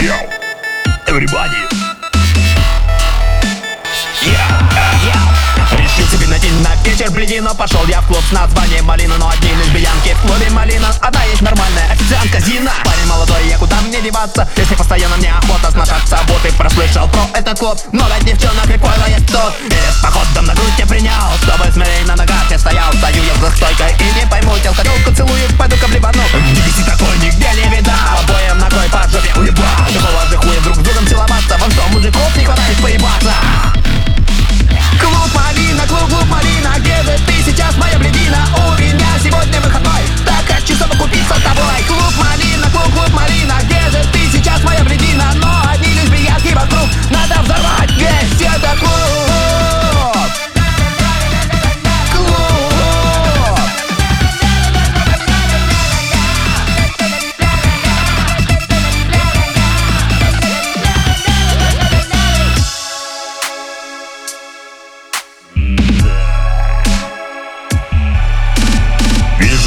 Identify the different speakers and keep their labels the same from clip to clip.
Speaker 1: Yo, everybody.
Speaker 2: Решил себе найти на вечер но пошел я в клуб с названием Малина Но одни лишь бельянки в клубе Малина Одна есть нормальная официантка Зина. Парень молодой, я куда мне деваться? Если постоянно мне охота сношаться Вот и прослышал про этот клуб. Много девчонок и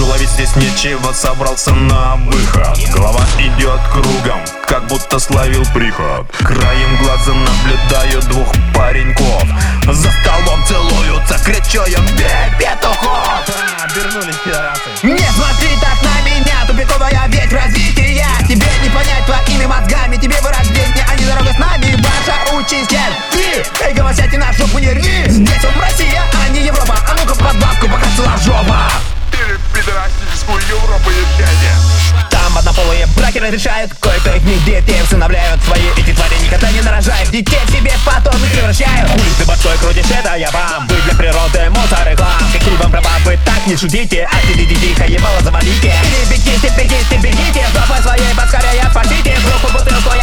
Speaker 1: Вижу, ловить здесь нечего, собрался на выход. Голова идет кругом, как будто словил приход. Краем глаза наблюдаю двух пареньков. За столом целуются, кричу им «Бей петухов!»
Speaker 2: Обернулись пидорасы. Не смотри так на меня, тупиковая ведь развитие. Тебе не понять твоими мозгами, тебе бы рождение, а не дорога с нами Ваша участь ты, эй, голосяйте на жопу не рви. Здесь он Россия, а не Европа, а ну-ка под бабку, пока цела жопа разрешают Кое-кто их них детей усыновляют Свои. Эти твари никогда не нарожают Детей себе потом их превращают. Улицы башкой крутишь, это я вам. Вы для природы мусор и хлам. Какие вам права, вы так не шутите. А сидите тихо, ебало завалите. Перебегите, бегите, бегите Жопой своей поскорее спасите В руку бутылку я